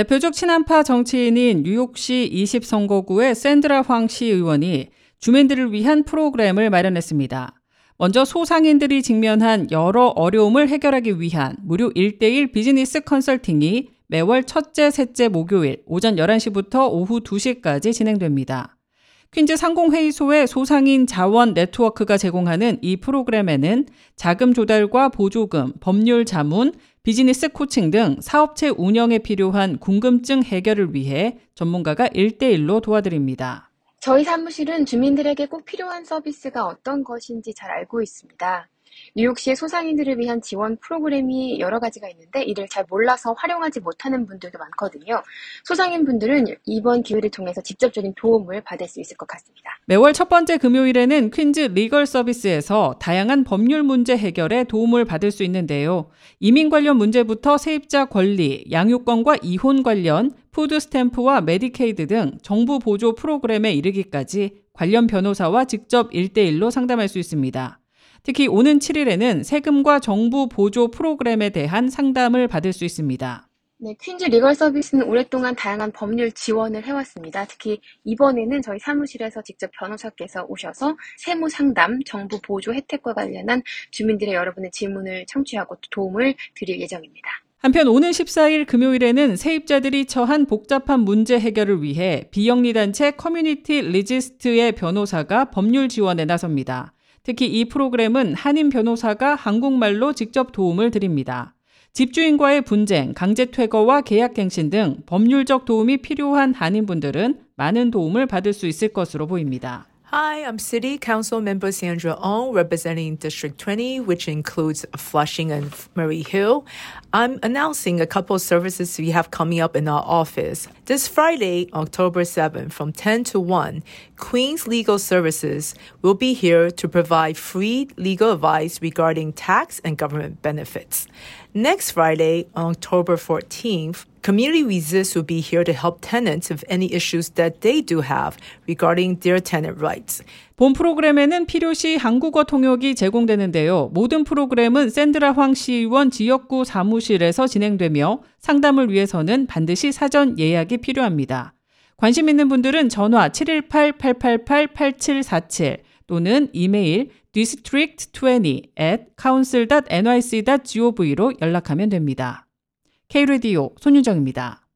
대표적 친한파 정치인인 뉴욕시 20선거구의 샌드라 황 시 의원이 주민들을 위한 프로그램을 마련했습니다. 먼저 소상인들이 직면한 여러 어려움을 해결하기 위한 무료 1대1 비즈니스 컨설팅이 매월 첫째, 셋째 목요일 오전 11시부터 오후 2시까지 진행됩니다. 퀸즈 상공회의소의 소상인 자원 네트워크가 제공하는 이 프로그램에는 자금 조달과 보조금, 법률 자문, 비즈니스 코칭 등 사업체 운영에 필요한 궁금증 해결을 위해 전문가가 1대1로 도와드립니다. 저희 사무실은 주민들에게 꼭 필요한 서비스가 어떤 것인지 잘 알고 있습니다. 뉴욕시의 소상인들을 위한 지원 프로그램이 여러 가지가 있는데 이를 잘 몰라서 활용하지 못하는 분들도 많거든요. 소상인 분들은 이번 기회를 통해서 직접적인 도움을 받을 수 있을 것 같습니다. 매월 첫 번째 금요일에는 퀸즈 리걸 서비스에서 다양한 법률 문제 해결에 도움을 받을 수 있는데요. 이민 관련 문제부터 세입자 권리, 양육권과 이혼 관련, food stamp와 메디케이드 등 정부 보조 프로그램에 이르기까지 관련 변호사와 직접 1대1로 상담할 수 있습니다. 특히 오는 7일에는 세금과 정부 보조 프로그램에 대한 상담을 받을 수 있습니다. 네, Queens Legal Services는 오랫동안 다양한 법률 지원을 해왔습니다. 특히 이번에는 저희 사무실에서 직접 변호사께서 오셔서 세무 상담, 정부 보조 혜택과 관련한 주민들의 여러분의 질문을 청취하고 도움을 드릴 예정입니다. 한편 오는 14일 금요일에는 세입자들이 처한 복잡한 문제 해결을 위해 비영리 단체 Communities Resist의 변호사가 법률 지원에 나섭니다. 특히 이 프로그램은 한인 변호사가 한국말로 직접 도움을 드립니다. 집주인과의 분쟁, 강제 퇴거와 계약 갱신 등 법률적 도움이 필요한 한인분들은 많은 도움을 받을 수 있을 것으로 보입니다. Hi, I'm City Council Member Sandra Ong, representing District 20, which includes Flushing and Murray Hill. I'm announcing a couple of services we have coming up in our office. This Friday, October 7th, from 10 to 1, Queen's Legal Services will be here to provide free legal advice regarding tax and government benefits. Next Friday, October 14th, Community Resist will be here to help tenants with any issues that they do have regarding their tenant rights. 본 프로그램에는 필요시 한국어 통역이 제공되는데요. 모든 프로그램은 샌드라 황 시의원 지역구 사무실에서 진행되며 상담을 위해서는 반드시 사전 예약이 필요합니다. 관심 있는 분들은 전화 718-888-8747 또는 이메일 district20 at council.nyc.gov로 연락하면 됩니다. K-Radio 손윤정입니다.